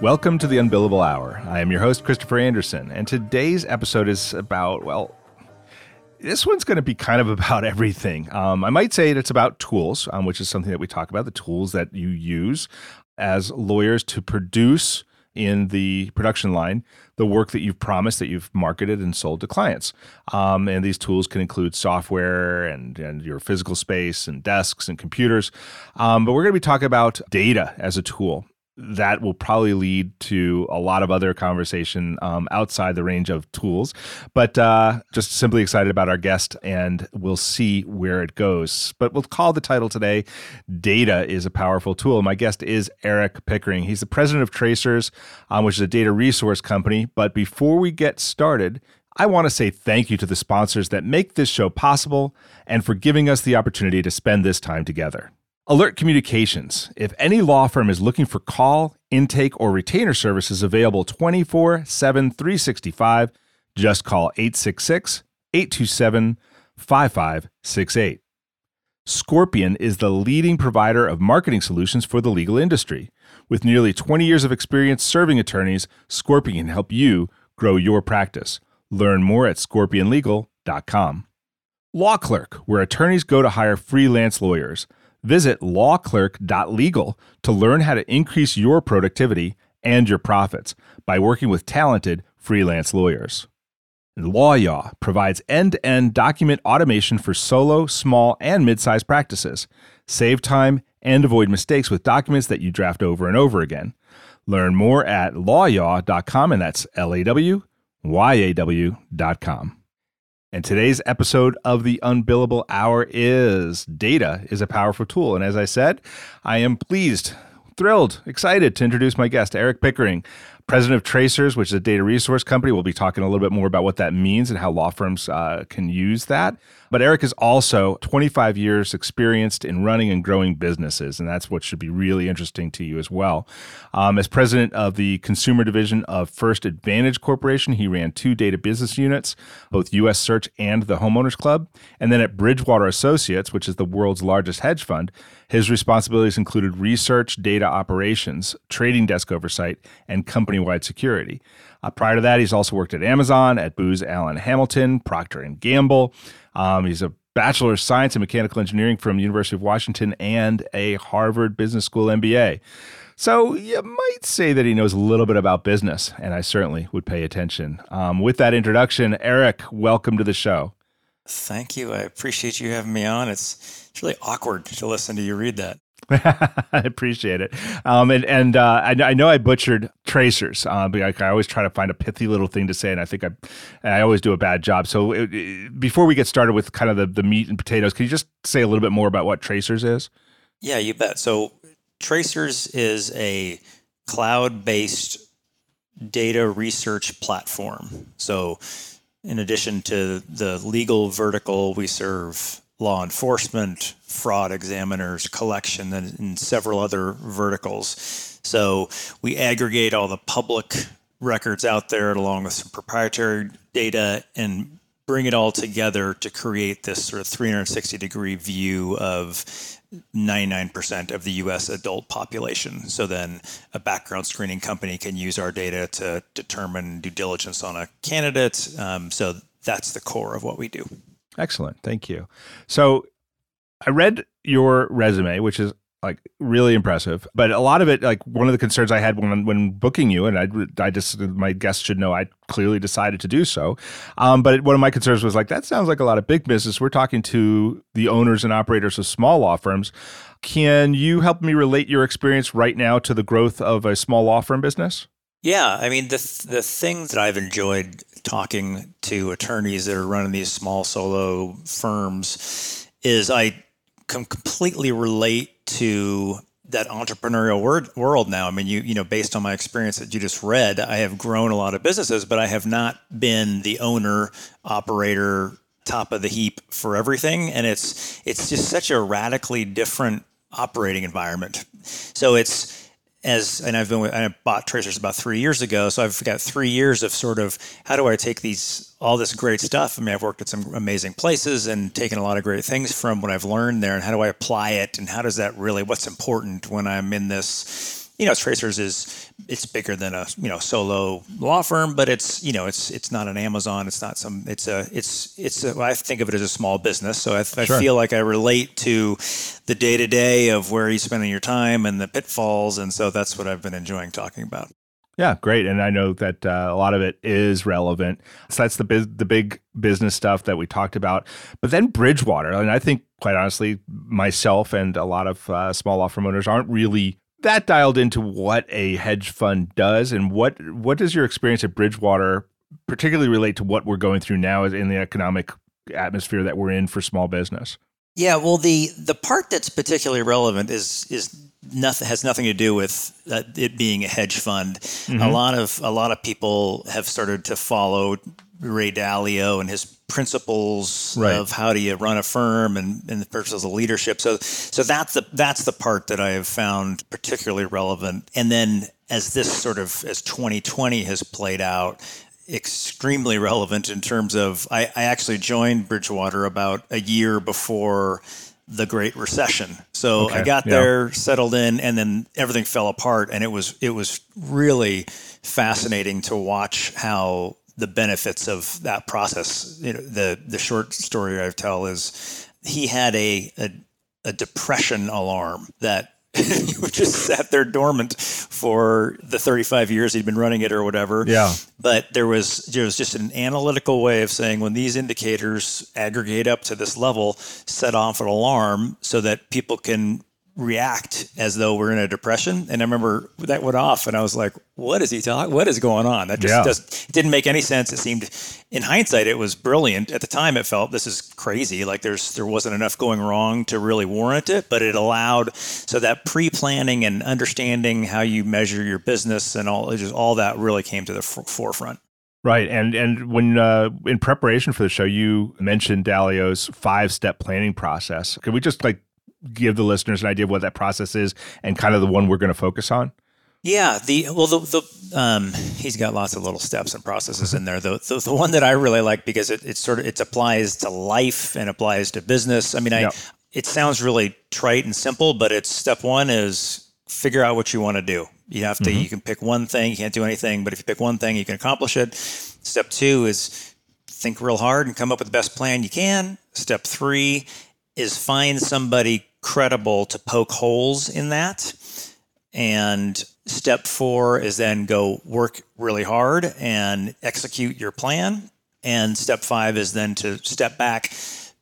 Welcome to the Unbillable Hour. I am your host, Christopher Anderson, and today's episode is about, well, this one's going to be kind of about everything. Um, I might say it's about tools, um, which is something that we talk about the tools that you use as lawyers to produce in the production line the work that you've promised that you've marketed and sold to clients. Um, and these tools can include software and, and your physical space and desks and computers. Um, but we're going to be talking about data as a tool that will probably lead to a lot of other conversation um, outside the range of tools. But uh, just simply excited about our guest, and we'll see where it goes. But we'll call the title today Data is a Powerful Tool. My guest is Erik Pickering. He's the president of Tracers, um, which is a data resource company. But before we get started, I want to say thank you to the sponsors that make this show possible and for giving us the opportunity to spend this time together. Alert Communications. If any law firm is looking for call, intake, or retainer services available 24 7 365, just call 866 827 5568. Scorpion is the leading provider of marketing solutions for the legal industry. With nearly 20 years of experience serving attorneys, Scorpion can help you grow your practice. Learn more at scorpionlegal.com. Law Clerk, where attorneys go to hire freelance lawyers. Visit lawclerk.legal to learn how to increase your productivity and your profits by working with talented freelance lawyers. LawYaw provides end to end document automation for solo, small, and mid sized practices. Save time and avoid mistakes with documents that you draft over and over again. Learn more at lawyaw.com, and that's L A W Y A W.com. And today's episode of the Unbillable Hour is Data is a Powerful Tool. And as I said, I am pleased, thrilled, excited to introduce my guest, Erik Pickering, president of Tracers, which is a data resource company. We'll be talking a little bit more about what that means and how law firms uh, can use that. But Erik is also 25 years experienced in running and growing businesses, and that's what should be really interesting to you as well. Um, as president of the consumer division of First Advantage Corporation, he ran two data business units, both U.S. Search and the Homeowners Club. And then at Bridgewater Associates, which is the world's largest hedge fund, his responsibilities included research, data operations, trading desk oversight, and company wide security. Uh, prior to that, he's also worked at Amazon, at Booz Allen Hamilton, Procter and Gamble. Um, he's a Bachelor of Science in Mechanical Engineering from University of Washington and a Harvard Business School MBA. So you might say that he knows a little bit about business, and I certainly would pay attention. Um, with that introduction, Erik, welcome to the show. Thank you. I appreciate you having me on. It's it's really awkward to listen to you read that. I appreciate it. Um, and and uh, I, I, know I butchered tracers, uh, but I, I, always try to find a pithy little thing to say, and I think I I always do a bad job. So it, it, before we get started with kind of the, the meat and potatoes, can you just say a little bit more about what tracers is? Yeah, you bet. So tracers is a cloud based data research platform. So in addition to the legal vertical, we serve law enforcement, fraud examiners, collection, and, and several other verticals. So we aggregate all the public records out there along with some proprietary data and bring it all together to create this sort of 360 degree view of 99% of the US adult population. So then a background screening company can use our data to determine due diligence on a candidate. Um, so that's the core of what we do. Excellent. Thank you. So I read your resume, which is like really impressive, but a lot of it, like one of the concerns I had when when booking you, and I, I just my guests should know I clearly decided to do so. Um, but one of my concerns was like that sounds like a lot of big business. We're talking to the owners and operators of small law firms. Can you help me relate your experience right now to the growth of a small law firm business? Yeah, I mean the the thing that I've enjoyed talking to attorneys that are running these small solo firms is I can completely relate to that entrepreneurial word, world now. I mean, you you know, based on my experience that you just read, I have grown a lot of businesses, but I have not been the owner, operator, top of the heap for everything, and it's it's just such a radically different operating environment. So it's as and I've been with, I bought Tracers about three years ago, so I've got three years of sort of how do I take these all this great stuff. I mean, I've worked at some amazing places and taken a lot of great things from what I've learned there, and how do I apply it, and how does that really what's important when I'm in this you know, Tracers is it's bigger than a you know solo law firm, but it's you know it's it's not an Amazon. It's not some. It's a it's it's a, I think of it as a small business. So I, I sure. feel like I relate to the day to day of where you're spending your time and the pitfalls, and so that's what I've been enjoying talking about. Yeah, great, and I know that uh, a lot of it is relevant. So that's the biz- the big business stuff that we talked about. But then Bridgewater, and I think quite honestly, myself and a lot of uh, small law firm owners aren't really that dialed into what a hedge fund does and what what does your experience at Bridgewater particularly relate to what we're going through now in the economic atmosphere that we're in for small business? Yeah, well, the the part that's particularly relevant is is nothing has nothing to do with uh, it being a hedge fund. Mm-hmm. A lot of a lot of people have started to follow Ray Dalio and his principles right. of how do you run a firm and, and the principles of leadership. So so that's the that's the part that I have found particularly relevant. And then as this sort of as 2020 has played out, extremely relevant in terms of I, I actually joined Bridgewater about a year before the Great Recession. So okay. I got yeah. there, settled in, and then everything fell apart. And it was it was really fascinating to watch how the benefits of that process. You know, the the short story I tell is he had a, a, a depression alarm that just sat there dormant for the 35 years he'd been running it or whatever. Yeah. But there was there was just an analytical way of saying when these indicators aggregate up to this level, set off an alarm so that people can react as though we're in a depression. And I remember that went off, and I was like, "What is he talking? What is going on?" That just, yeah. it didn't make any sense. It seemed, in hindsight, it was brilliant. At the time, it felt this is crazy. Like there's there wasn't enough going wrong to really warrant it, but it allowed so that pre-planning and understanding how you measure your business and all just all that really came to the f- forefront. Right, and and when uh, in preparation for the show, you mentioned Dalio's five-step planning process. Could we just like give the listeners an idea of what that process is and kind of the one we're going to focus on? Yeah, the well, the, the um, he's got lots of little steps and processes in there. The, the, the one that I really like because it, it sort of it applies to life and applies to business. I mean, I it sounds really trite and simple, but it's step one is figure out what you want to do. You have to mm-hmm. you can pick one thing, you can't do anything, but if you pick one thing, you can accomplish it. Step two is think real hard and come up with the best plan you can. Step three is find somebody credible to poke holes in that. And step four is then go work really hard and execute your plan. And step five is then to step back,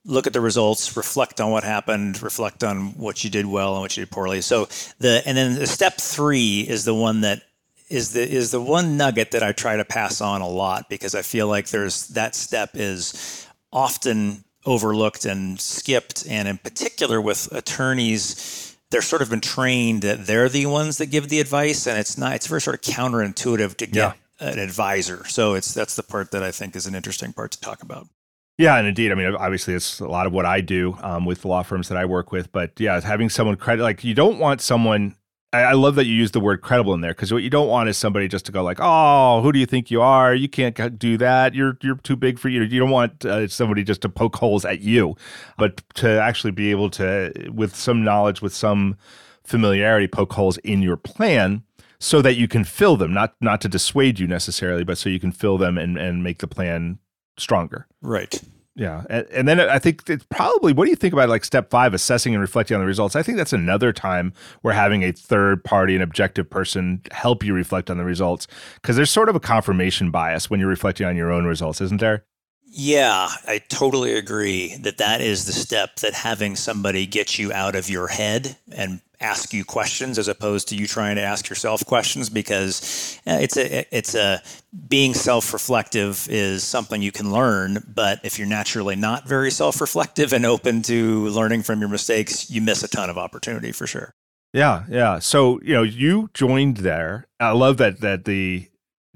look at the results, reflect on what happened, reflect on what you did well and what you did poorly. So the and then the step three is the one that is the is the one nugget that I try to pass on a lot because I feel like there's that step is often overlooked and skipped. And in particular, with attorneys, they're sort of been trained that they're the ones that give the advice, and it's not. It's very sort of counterintuitive to get yeah. an advisor. So it's that's the part that I think is an interesting part to talk about. Yeah, and indeed, I mean, obviously, it's a lot of what I do um, with the law firms that I work with. But yeah, having someone credit, like you don't want someone I, love that you use the word credible in there because what you don't want is somebody just to go like, "Oh, who do you think you are? You can't do that. You're you're too big for you." You don't want uh, somebody just to poke holes at you, but to actually be able to, with some knowledge, with some familiarity, poke holes in your plan so that you can fill them, not not to dissuade you necessarily, but so you can fill them and and make the plan stronger. Right. Yeah, and, and, then I think it's probably. What do you think about like step five, assessing and reflecting on the results? I think that's another time where having a third party, an objective person, help you reflect on the results because there's sort of a confirmation bias when you're reflecting on your own results, isn't there? Yeah, I totally agree that that is the step that having somebody get you out of your head and ask you questions as opposed to you trying to ask yourself questions because uh, it's a it's a being self-reflective is something you can learn but if you're naturally not very self-reflective and open to learning from your mistakes you miss a ton of opportunity for sure Yeah, yeah. So you know, you joined there. I love that that the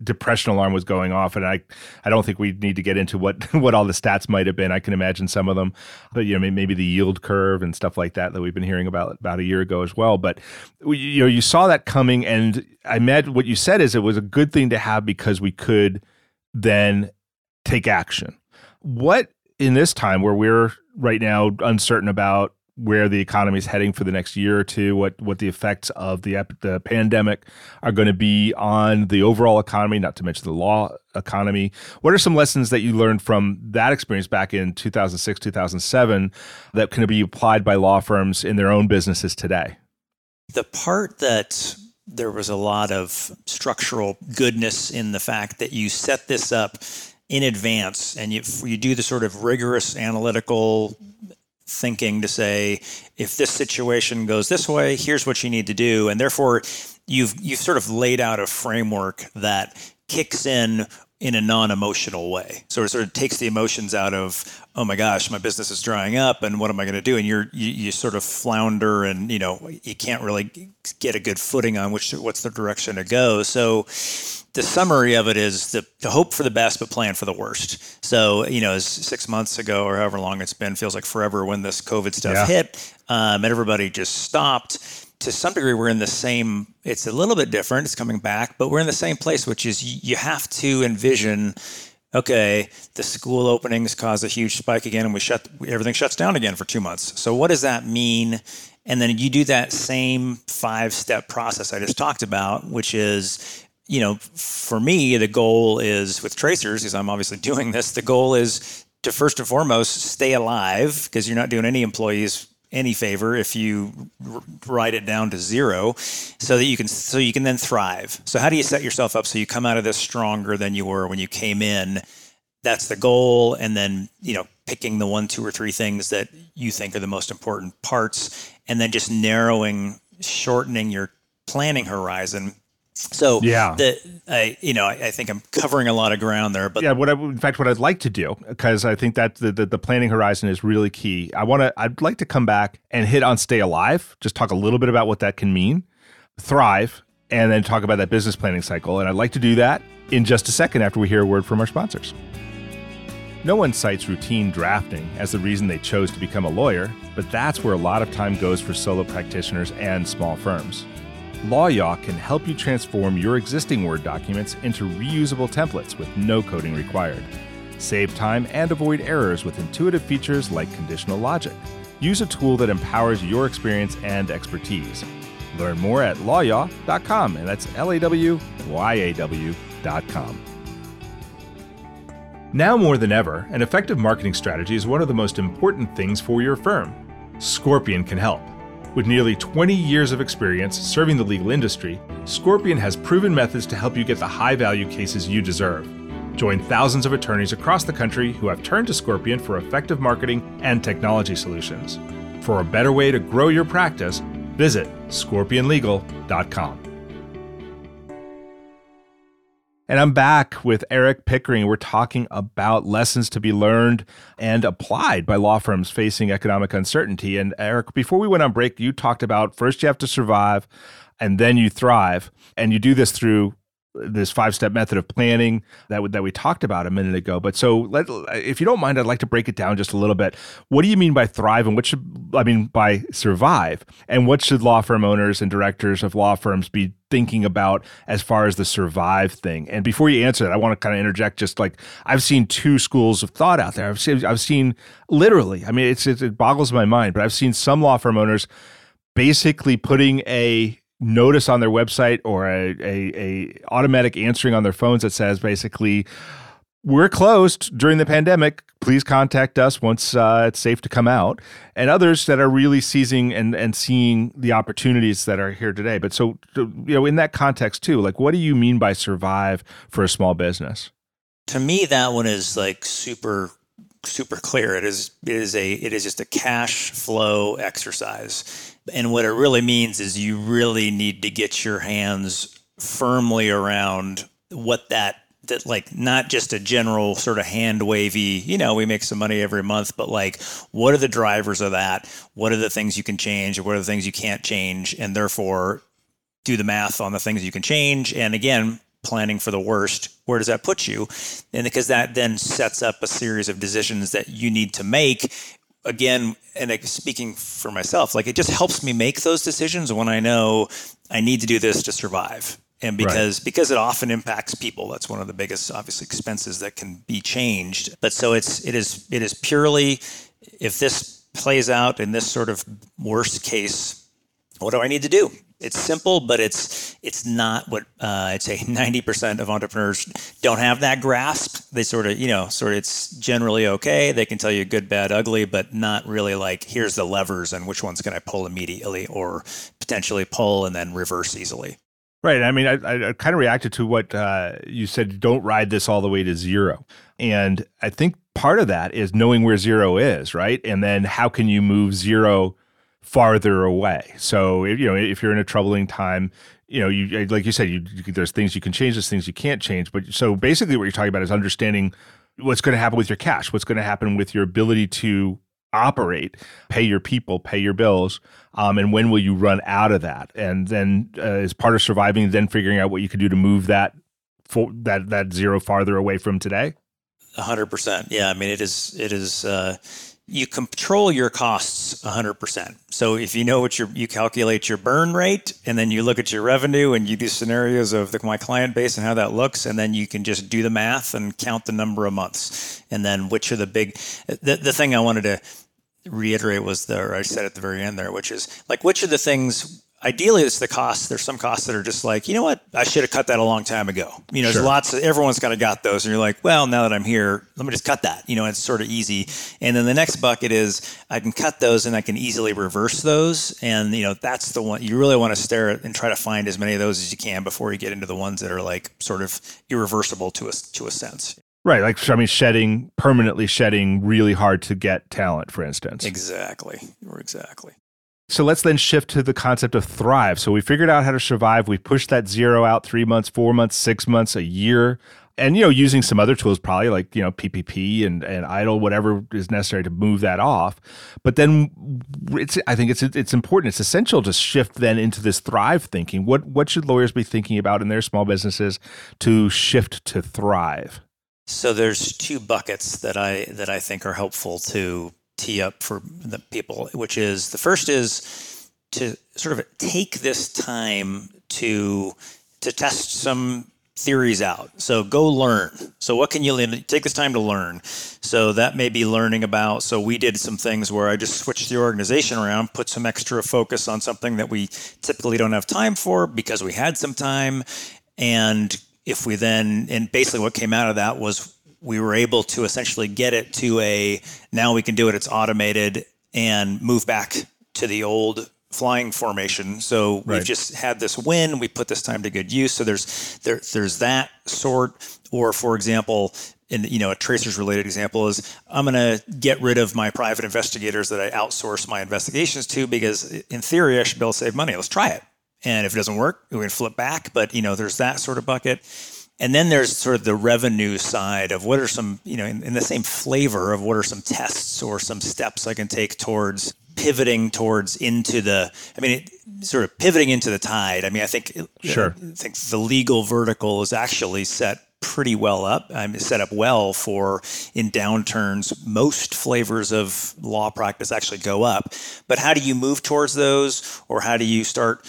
depression alarm was going off and i i don't think we need to get into what what all the stats might have been. I can imagine some of them but you know maybe the yield curve and stuff like that that we've been hearing about about a year ago as well. But you know you saw that coming and i met what you said is it was a good thing to have because we could then take action. What in this time where we're right now uncertain about where the economy is heading for the next year or two, what what the effects of the the pandemic are going to be on the overall economy, not to mention the law economy. What are some lessons that you learned from that experience back in 2006, 2007 that can be applied by law firms in their own businesses today? The part that there was a lot of structural goodness in the fact that you set this up in advance and you, you do the sort of rigorous analytical thinking to say if this situation goes this way here's what you need to do. And therefore you've you've sort of laid out a framework that kicks in in a non-emotional way. So it sort of takes the emotions out of, oh my gosh, my business is drying up, and what am I going to do? And you're you, you, sort of flounder, and you know you can't really get a good footing on which what's the direction to go. So the summary of it is the, to hope for the best but plan for the worst. So you know, six months ago or however long it's been feels like forever when this COVID stuff yeah. hit, um, and everybody just stopped to some degree we're in the same it's a little bit different it's coming back but we're in the same place which is you have to envision okay the school openings cause a huge spike again and we shut everything shuts down again for two months. So what does that mean? And then you do that same five step process i just talked about which is you know for me the goal is with tracers because i'm obviously doing this the goal is to first and foremost stay alive because you're not doing any employees any favor if you write it down to zero so that you can so you can then thrive. So how do you set yourself up so you come out of this stronger than you were when you came in? That's the goal. And then you know picking the one two or three things that you think are the most important parts and then just narrowing shortening your planning horizon so yeah, the I you know I, I, think I'm covering a lot of ground there, but yeah, what I, in fact what I'd like to do because I think that the, the, the planning horizon is really key. I want to I'd like to come back and hit on stay alive, just talk a little bit about what that can mean, thrive, and then talk about that business planning cycle. And I'd like to do that in just a second after we hear a word from our sponsors. No one cites routine drafting as the reason they chose to become a lawyer, but that's where a lot of time goes for solo practitioners and small firms. LawYaw can help you transform your existing Word documents into reusable templates with no coding required. Save time and avoid errors with intuitive features like conditional logic. Use a tool that empowers your experience and expertise. Learn more at lawyaw.com, and that's L A W Y A W.com. Now more than ever, an effective marketing strategy is one of the most important things for your firm. Scorpion can help. With nearly 20 years of experience serving the legal industry, Scorpion has proven methods to help you get the high value cases you deserve. Join thousands of attorneys across the country who have turned to Scorpion for effective marketing and technology solutions. For a better way to grow your practice, visit scorpionlegal.com. And I'm back with Erik Pickering. We're talking about lessons to be learned and applied by law firms facing economic uncertainty. And Erik, before we went on break, you talked about first you have to survive and then you thrive. And you do this through this five step method of planning that that we talked about a minute ago. But so, let, if you don't mind, I'd like to break it down just a little bit. What do you mean by thrive, and what should I mean by survive, and what should law firm owners and directors of law firms be thinking about as far as the survive thing? And before you answer that, I want to kind of interject. Just like I've seen two schools of thought out there. I've seen, I've seen literally. I mean, it's it boggles my mind, but I've seen some law firm owners basically putting a notice on their website or a, a, a automatic answering on their phones that says basically we're closed during the pandemic. Please contact us once uh, it's safe to come out. And others that are really seizing and, and seeing the opportunities that are here today. But so, you know, in that context too, like what do you mean by survive for a small business? To me, that one is like super, super clear. It is, it is a, it is just a cash flow exercise and what it really means is you really need to get your hands firmly around what that that like not just a general sort of hand wavy, you know, we make some money every month, but like what are the drivers of that? What are the things you can change? What are the things you can't change? And therefore do the math on the things you can change. And again, planning for the worst, where does that put you? And because that then sets up a series of decisions that you need to make. Again, and speaking for myself, like it just helps me make those decisions when I know I need to do this to survive. And because right. because it often impacts people. That's one of the biggest obviously expenses that can be changed. But so it's it is it is purely if this plays out in this sort of worst case what do i need to do it's simple but it's it's not what uh, i'd say 90% of entrepreneurs don't have that grasp they sort of you know sort of it's generally okay they can tell you good bad ugly but not really like here's the levers and which ones can i pull immediately or potentially pull and then reverse easily Right. I mean, I, I kind of reacted to what uh, you said. Don't ride this all the way to zero. And I think part of that is knowing where zero is, right? And then how can you move zero farther away? So, you know, if you're in a troubling time, you know, you like you said, you, there's things you can change, there's things you can't change. But so basically, what you're talking about is understanding what's going to happen with your cash, what's going to happen with your ability to operate, pay your people, pay your bills, um, and when will you run out of that? And then uh, as part of surviving, then figuring out what you can do to move that for that that zero farther away from today. hundred percent. Yeah, I mean it is it is. Uh, you control your costs 100%. So if you know what your you calculate your burn rate and then you look at your revenue and you do scenarios of the, my client base and how that looks and then you can just do the math and count the number of months and then which are the big the, the thing I wanted to reiterate was there I said at the very end there, which is like which are the things ideally it's the costs. There's some costs that are just like, you know what, I should have cut that a long time ago. You know, sure. there's lots of everyone's kind of got those, and you're like, well, now that I'm here, let me just cut that. You know, it's sort of easy. And then the next bucket is I can cut those and I can easily reverse those. And you know, that's the one you really want to stare at and try to find as many of those as you can before you get into the ones that are like sort of irreversible to a to a sense. Right, like I mean, shedding permanently shedding really hard to get talent, for instance. Exactly, or exactly. So let's then shift to the concept of thrive. So we figured out how to survive. We pushed that zero out three months, four months, six months, a year, and you know, using some other tools, probably like you know PPP and and EIDL, whatever is necessary to move that off. But then it's I think it's it's important. It's essential to shift then into this thrive thinking. What what should lawyers be thinking about in their small businesses to shift to thrive? So there's two buckets that I that I think are helpful to tee up for the people, which is the first is to sort of take this time to to test some theories out. So go learn. So what can you learn? take this time to learn? So that may be learning about. So we did some things where I just switched the organization around, put some extra focus on something that we typically don't have time for because we had some time, and if we then, and basically what came out of that was we were able to essentially get it to a now we can do it, it's automated and move back to the old flying formation. So right. we've just had this win. We put this time to good use. So there's there, there's that sort. Or for example, in you know a tracers related example is I'm going to get rid of my private investigators that I outsource my investigations to because in theory I should be able to save money. Let's try it. And if it doesn't work, we can flip back. But you know, there's that sort of bucket. And then there's sort of the revenue side of what are some, you know, in, in the same flavor of what are some tests or some steps I can take towards pivoting towards into the i mean it, sort of pivoting into the tide. I mean i think sure. I think the legal vertical is actually set pretty well up i'm set up well for in downturns most flavors of law practice actually go up. But how do you move towards those? Or how do you start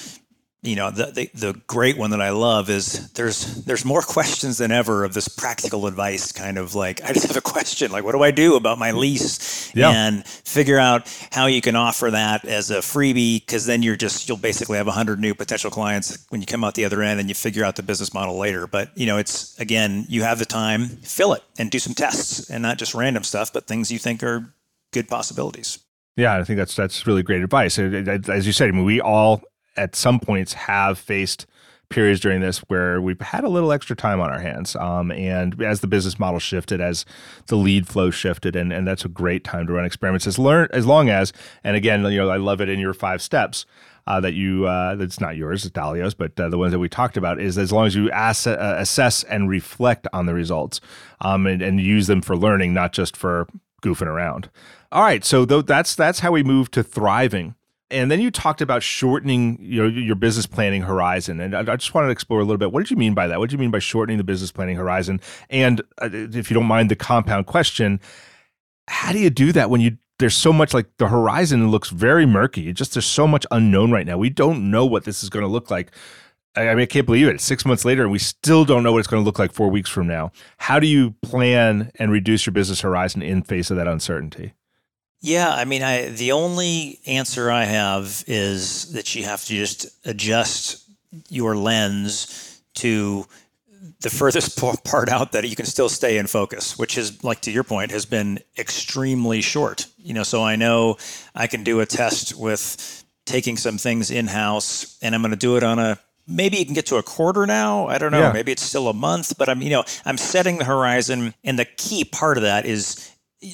you know the, the, the great one that I love is there's there's more questions than ever of this practical advice kind of like I just have a question like what do I do about my lease yeah. and figure out how you can offer that as a freebie because then you're just you'll basically have 100 new potential clients when you come out the other end and you figure out the business model later but you know it's again you have the time fill it and do some tests and not just random stuff but things you think are good possibilities yeah, I think that's that's really great advice. As you said, I mean, we all at some points have faced periods during this where we've had a little extra time on our hands. Um, and as the business model shifted, as the lead flow shifted, and, and that's a great time to run experiments as learn as long as, and again, you know, I love it in your five steps. Uh, that you uh, that's not yours, it's Dalio's, but uh, the ones that we talked about is as long as you ass- uh, assess and reflect on the results um, and, and use them for learning, not just for goofing around. All right, so th- that's that's how we move to thriving. And then you talked about shortening your your business planning horizon, and I, I just wanted to explore a little bit. What did you mean by that? What did you mean by shortening the business planning horizon? And uh, if you don't mind the compound question, how do you do that when you there's so much like the horizon looks very murky. It just there's so much unknown right now. We don't know what this is going to look like. I mean, I can't believe it. Six months later, and we still don't know what it's going to look like four weeks from now. How do you plan and reduce your business horizon in face of that uncertainty? Yeah, I mean, I the only answer I have is that you have to just adjust your lens to the furthest part out that you can still stay in focus, which is like to your point has been extremely short. You know, so I know I can do a test with taking some things in house, and I'm going to do it on a maybe you can get to a quarter now. I don't know. Yeah. Maybe it's still a month, but I'm you know I'm setting the horizon, and the key part of that is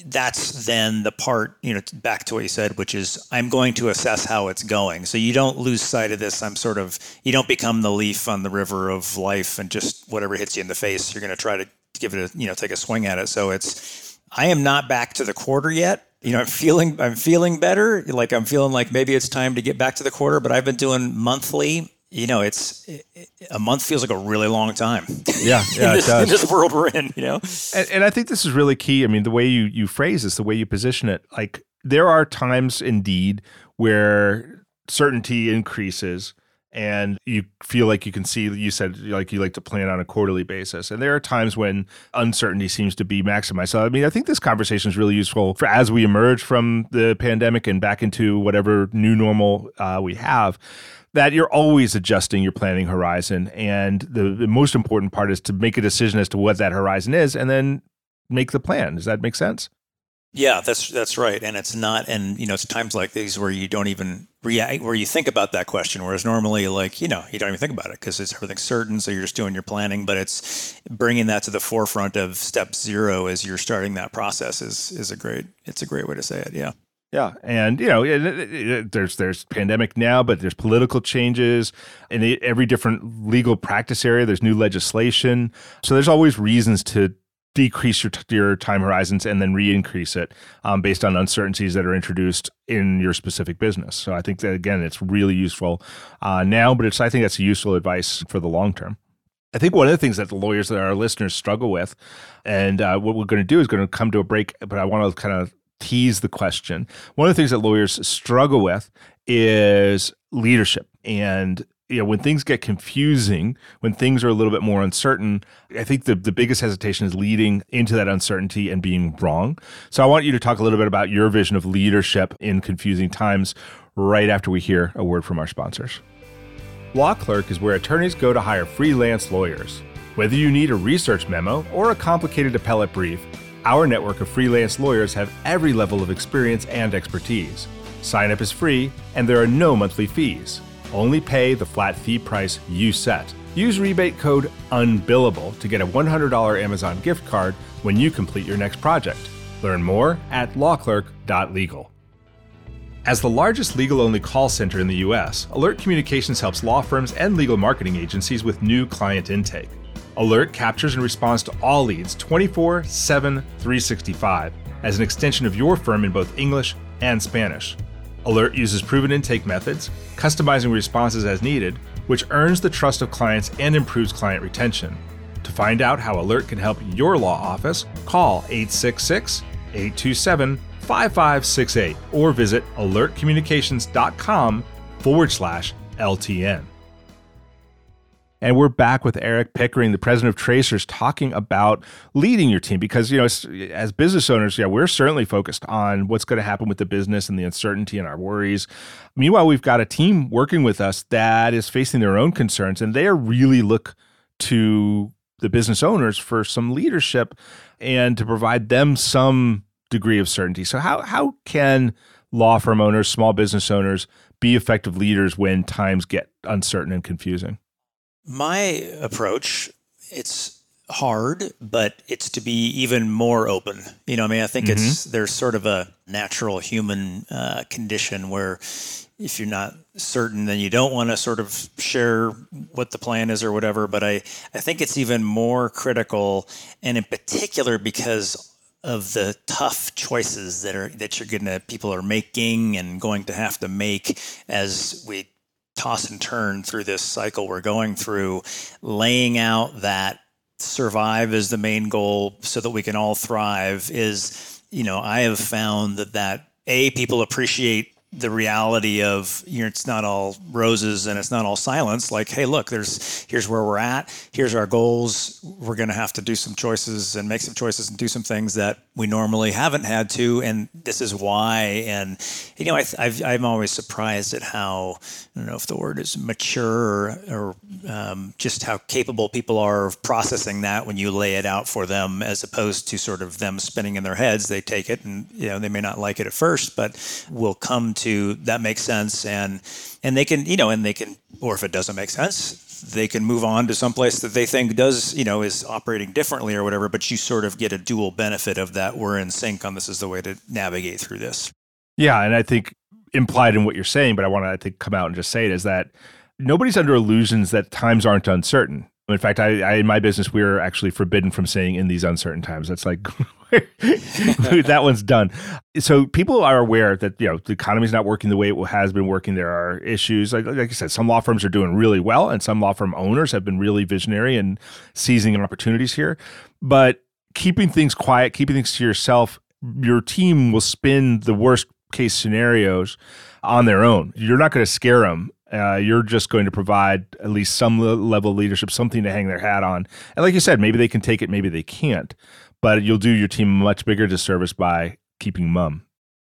that's then the part, you know, back to what you said, which is I'm going to assess how it's going. So you don't lose sight of this. I'm sort of, you don't become the leaf on the river of life and just whatever hits you in the face, you're going to try to give it a, you know, take a swing at it. So it's, I am not back to the quarter yet. You know, I'm feeling, I'm feeling better. Like I'm feeling like maybe it's time to get back to the quarter, but I've been doing monthly you know, it's it, a month feels like a really long time. Yeah, yeah, in, this, in this world we're in, you know. And, and, I think this is really key. I mean, the way you you phrase this, the way you position it, like there are times indeed where certainty increases and you feel like you can see you said like you like to plan on a quarterly basis and there are times when uncertainty seems to be maximized so i mean i think this conversation is really useful for as we emerge from the pandemic and back into whatever new normal uh, we have that you're always adjusting your planning horizon. And the, the most important part is to make a decision as to what that horizon is and then make the plan. Does that make sense? Yeah, that's that's right. And it's not and you know, it's times like these where you don't even react where you think about that question whereas normally like, you know, you don't even think about it because it's everything's certain so you're just doing your planning, but it's bringing that to the forefront of step 0 as you're starting that process is is a great it's a great way to say it. Yeah. Yeah, and you know, it, it, it, there's there's pandemic now, but there's political changes in every different legal practice area. There's new legislation, so there's always reasons to decrease your your time horizons and then re-increase it um, based on uncertainties that are introduced in your specific business. So I think that again, it's really useful uh, now, but it's I think that's useful advice for the long term. I think one of the things that the lawyers that our listeners struggle with, and uh, what we're going to do is going to come to a break, but I want to kind of tease the question. One of the things that lawyers struggle with is leadership. And you know, when things get confusing, when things are a little bit more uncertain, I think the, the biggest hesitation is leading into that uncertainty and being wrong. So I want you to talk a little bit about your vision of leadership in confusing times right after we hear a word from our sponsors. Law Clerk is where attorneys go to hire freelance lawyers. Whether you need a research memo or a complicated appellate brief, our network of freelance lawyers have every level of experience and expertise. Sign up is free, and there are no monthly fees. Only pay the flat fee price you set. Use rebate code UNBILLABLE to get a $100 Amazon gift card when you complete your next project. Learn more at lawclerk.legal. As the largest legal only call center in the U.S., Alert Communications helps law firms and legal marketing agencies with new client intake. Alert captures and responds to all leads 24 7 365 as an extension of your firm in both English and Spanish. Alert uses proven intake methods, customizing responses as needed, which earns the trust of clients and improves client retention. To find out how Alert can help your law office, call 866 827 5568 or visit alertcommunications.com forward slash LTN. And we're back with Erik Pickering, the president of Tracers, talking about leading your team because, you know, as business owners, yeah, we're certainly focused on what's going to happen with the business and the uncertainty and our worries. Meanwhile, we've got a team working with us that is facing their own concerns and they really look to the business owners for some leadership and to provide them some degree of certainty. So how how can law firm owners, small business owners be effective leaders when times get uncertain and confusing? My approach, it's hard, but it's to be even more open. You know, I mean, I think mm-hmm. it's there's sort of a natural human uh, condition where if you're not certain, then you don't want to sort of share what the plan is or whatever. But I, I think it's even more critical, and in particular because of the tough choices that are that you're gonna people are making and going to have to make as we toss and turn through this cycle we're going through, laying out that survive is the main goal so that we can all thrive is you know i have found that that a people appreciate the reality of you know, it's not all roses and it's not all silence. Like hey look there's here's where we're at. Here's our goals. We're going to have to do some choices and make some choices and do some things that we normally haven't had to. And this is why. And you know I, I've, i'm always surprised at how i don't know if the word is mature or, or um, just how capable people are of processing that when you lay it out for them as opposed to sort of them spinning in their heads. They take it and you know they may not like it at first but will come to that makes sense and and they can you know and they can or if it doesn't make sense they can move on to someplace that they think does you know is operating differently or whatever but you sort of get a dual benefit of that. We're in sync on this is the way to navigate through this. Yeah and i think implied in what you're saying but i want to i think come out and just say it is that nobody's under illusions that times aren't uncertain in fact, I, I, in my business, we're actually forbidden from saying in these uncertain times. That's like that one's done. So people are aware that you know the economy's not working the way it has been working. There are issues. Like, like I said, some law firms are doing really well, and some law firm owners have been really visionary and seizing opportunities here. But keeping things quiet, keeping things to yourself, your team will spin the worst case scenarios on their own. You're not going to scare them uh, you're just going to provide at least some level of leadership, something to hang their hat on. And like you said, maybe they can take it, maybe they can't but you'll do your team a much bigger disservice by keeping mum.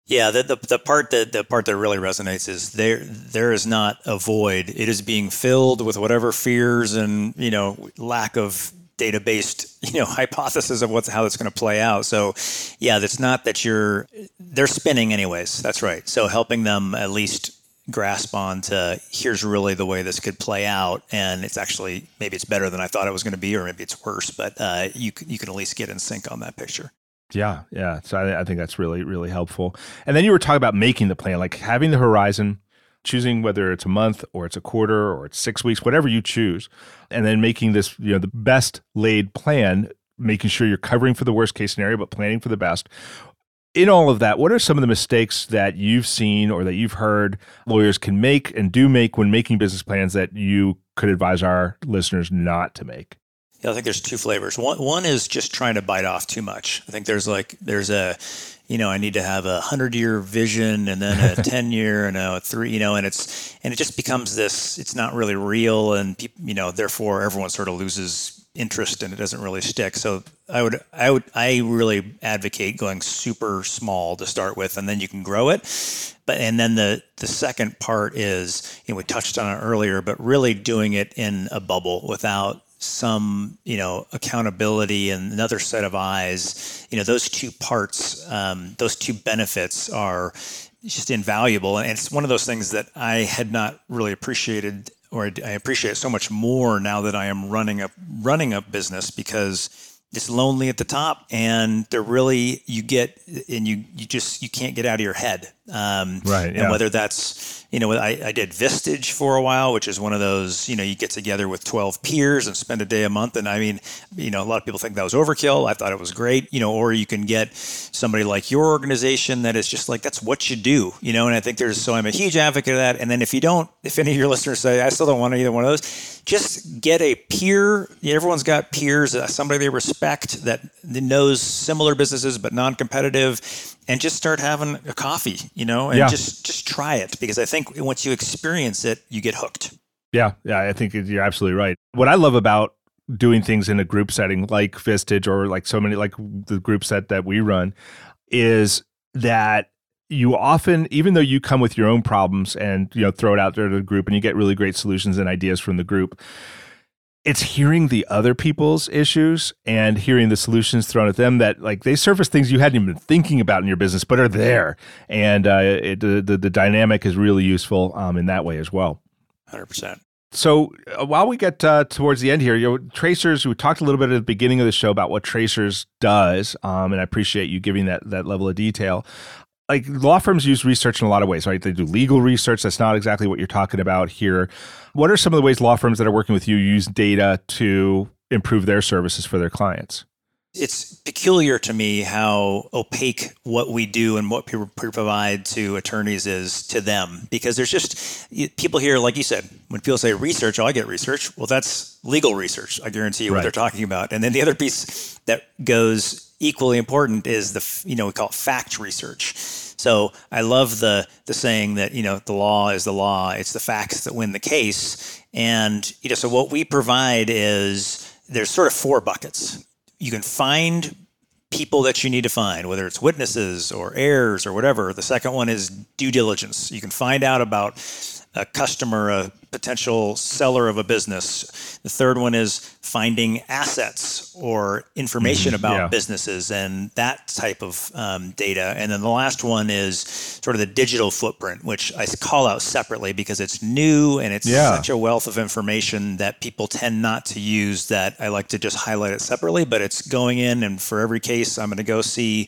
Yeah, the, the, the part that the part that really resonates is there there is not a void. It is being filled with whatever fears and you know lack of data based you know hypothesis of what's how it's going to play out. So yeah, it's not that you're they're spinning anyways. That's right. So helping them at least grasp on to here's really the way this could play out and it's actually maybe it's better than i thought it was going to be or maybe it's worse but uh, you, you can at least get in sync on that picture. Yeah yeah so I, I think that's really really helpful. And then you were talking about making the plan like having the horizon choosing whether it's a month or it's a quarter or it's six weeks whatever you choose and then making this you know the best laid plan making sure you're covering for the worst case scenario but planning for the best in all of that, what are some of the mistakes that you've seen or that you've heard lawyers can make and do make when making business plans that you could advise our listeners not to make? Yeah, I think there's two flavors. One one is just trying to bite off too much. I think there's like there's a you know, I need to have a hundred year vision and then a 10 year and a three, you know, and it's, and it just becomes this, it's not really real. And, people, you know, therefore everyone sort of loses interest and it doesn't really stick. So I would I would I really advocate going super small to start with and then you can grow it. But and then the the second part is you know we touched on it earlier but really doing it in a bubble without some you know accountability and another set of eyes you know those two parts um, those two benefits are just invaluable. And it's one of those things that i had not really appreciated or I appreciate so much more now that I am running a running a business because it's lonely at the top and they're really you get and you you just you can't get out of your head um, right yeah. and whether that's you know, I, I did Vistage for a while, which is one of those, you know, you get together with 12 peers and spend a day a month. And I mean, you know, a lot of people think that was overkill. I thought it was great, you know, or you can get somebody like your organization that is just like, that's what you do, you know, and I think there's, so I'm a huge advocate of that. And then if you don't, if any of your listeners say, I still don't want either one of those, just get a peer. Everyone's got peers, uh, somebody they respect that knows similar businesses but non-competitive and just start having a coffee, you know, and yeah. just just try it because I think once you experience it, you get hooked. Yeah, yeah, I think you're absolutely right. What I love about doing things in a group setting like Vistage or like so many like the group set that we run is that you often even though you come with your own problems and you know throw it out there to the group and you get really great solutions and ideas from the group it's hearing the other people's issues and hearing the solutions thrown at them that like they surface things you hadn't even been thinking about in your business but are there and uh, it, the, the, the dynamic is really useful um, in that way as well 100% So uh, while we get uh, towards the end here, you know, tracers. We talked a little bit at the beginning of the show about what tracers does, um, and I appreciate you giving that that level of detail. Like law firms use research in a lot of ways, right? They do legal research. That's not exactly what you're talking about here. What are some of the ways law firms that are working with you use data to improve their services for their clients? it's peculiar to me how opaque what we do and what we provide to attorneys is to them because there's just people here like you said when people say research oh i get research well that's legal research i guarantee you right. what they're talking about and then the other piece that goes equally important is the you know we call it fact research so i love the the saying that you know the law is the law it's the facts that win the case and you know so what we provide is there's sort of four buckets you can find people that you need to find, whether it's witnesses or heirs or whatever. The second one is due diligence. You can find out about a customer, a potential seller of a business. The third one is finding assets or information mm-hmm. about yeah. businesses and that type of um, data. And then the last one is sort of the digital footprint, which I call out separately because it's new and it's yeah. such a wealth of information that people tend not to use that I like to just highlight it separately. But it's going in, and for every case, I'm going to go see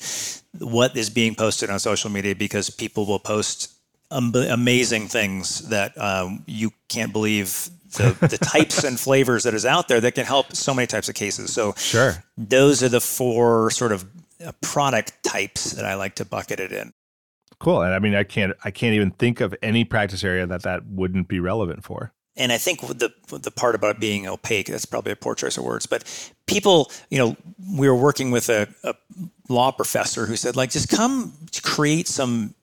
what is being posted on social media because people will post amazing things that um, you can't believe the, the types and flavors that is out there that can help so many types of cases. So sure, those are the four sort of uh, product types that I like to bucket it in. Cool. And I mean, I can't I can't even think of any practice area that that wouldn't be relevant for. And I think the the part about being opaque that's probably a poor choice of words, but people, you know, we were working with a, a law professor who said, like, just come create some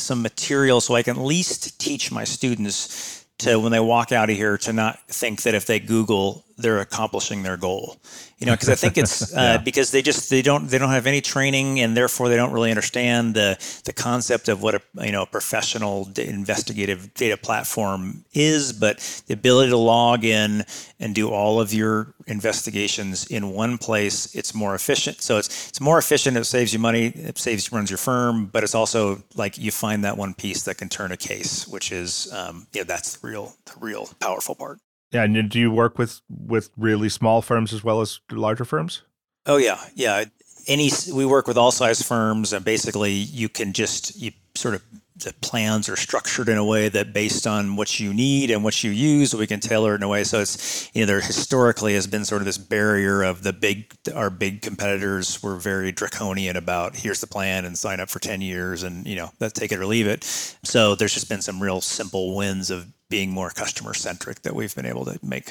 some material so I can at least teach my students to when they walk out of here to not think that if they Google they're accomplishing their goal. You know, because I think it's uh, yeah. because they just they don't they don't have any training and therefore they don't really understand the the concept of what a you know a professional investigative data platform is. But the ability to log in and do all of your investigations in one place, it's more efficient. So it's it's more efficient. It saves you money. It saves runs your firm, but it's also like you find that one piece that can turn a case, which is um, you know that's the real the real powerful part. Yeah, and do you work with with really small firms as well as larger firms? Oh yeah, yeah. Any we work with all size firms, and basically you can just you sort of the plans are structured in a way that based on what you need and what you use, we can tailor it in a way. So it's you know there historically has been sort of this barrier of the big our big competitors were very draconian about here's the plan and sign up for ten years and you know that take it or leave it. So there's just been some real simple wins of being more customer centric that we've been able to make.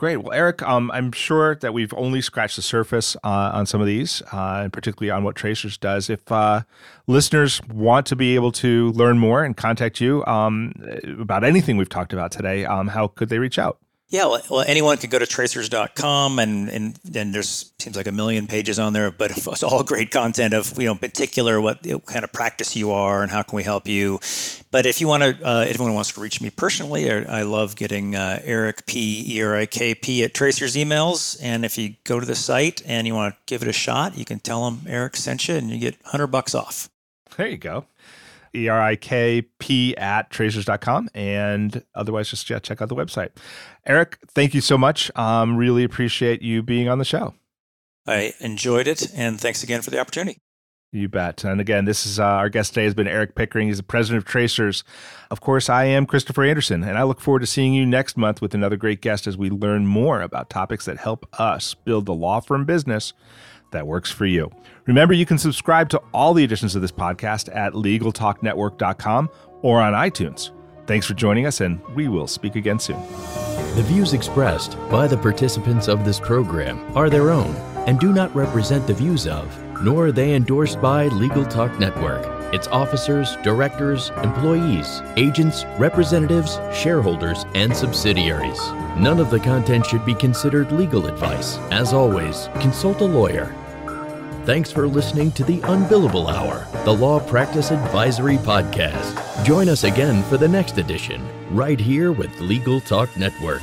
Great. Well, Erik, um, I'm sure that we've only scratched the surface uh, on some of these, uh, and particularly on what Tracers does. If uh, listeners want to be able to learn more and contact you um, about anything we've talked about today, um, how could they reach out? Yeah, well, anyone can go to tracers.com and and then there's seems like a million pages on there, but it's all great content of you know in particular what kind of practice you are and how can we help you. But if you want to, uh, if anyone wants to reach me personally, I, I love getting uh, Erik P E R I K P at Tracers emails. And if you go to the site and you want to give it a shot, you can tell them Erik sent you, and you get hundred bucks off. There you go. E R I K P at tracers.com. And otherwise, just yeah, check out the website. Erik, thank you so much. Um, really appreciate you being on the show. I enjoyed it. And thanks again for the opportunity. You bet. And again, this is uh, our guest today has been Erik Pickering. He's the president of Tracers. Of course, I am Christopher Anderson, and I look forward to seeing you next month with another great guest as we learn more about topics that help us build the law firm business that works for you. Remember, you can subscribe to all the editions of this podcast at LegalTalkNetwork.com or on iTunes. Thanks for joining us, and we will speak again soon. The views expressed by the participants of this program are their own and do not represent the views of, nor are they endorsed by Legal Talk Network, its officers, directors, employees, agents, representatives, shareholders, and subsidiaries. None of the content should be considered legal advice. As always, consult a lawyer. Thanks for listening to the Unbillable Hour, the Law Practice Advisory Podcast. Join us again for the next edition, right here with Legal Talk Network.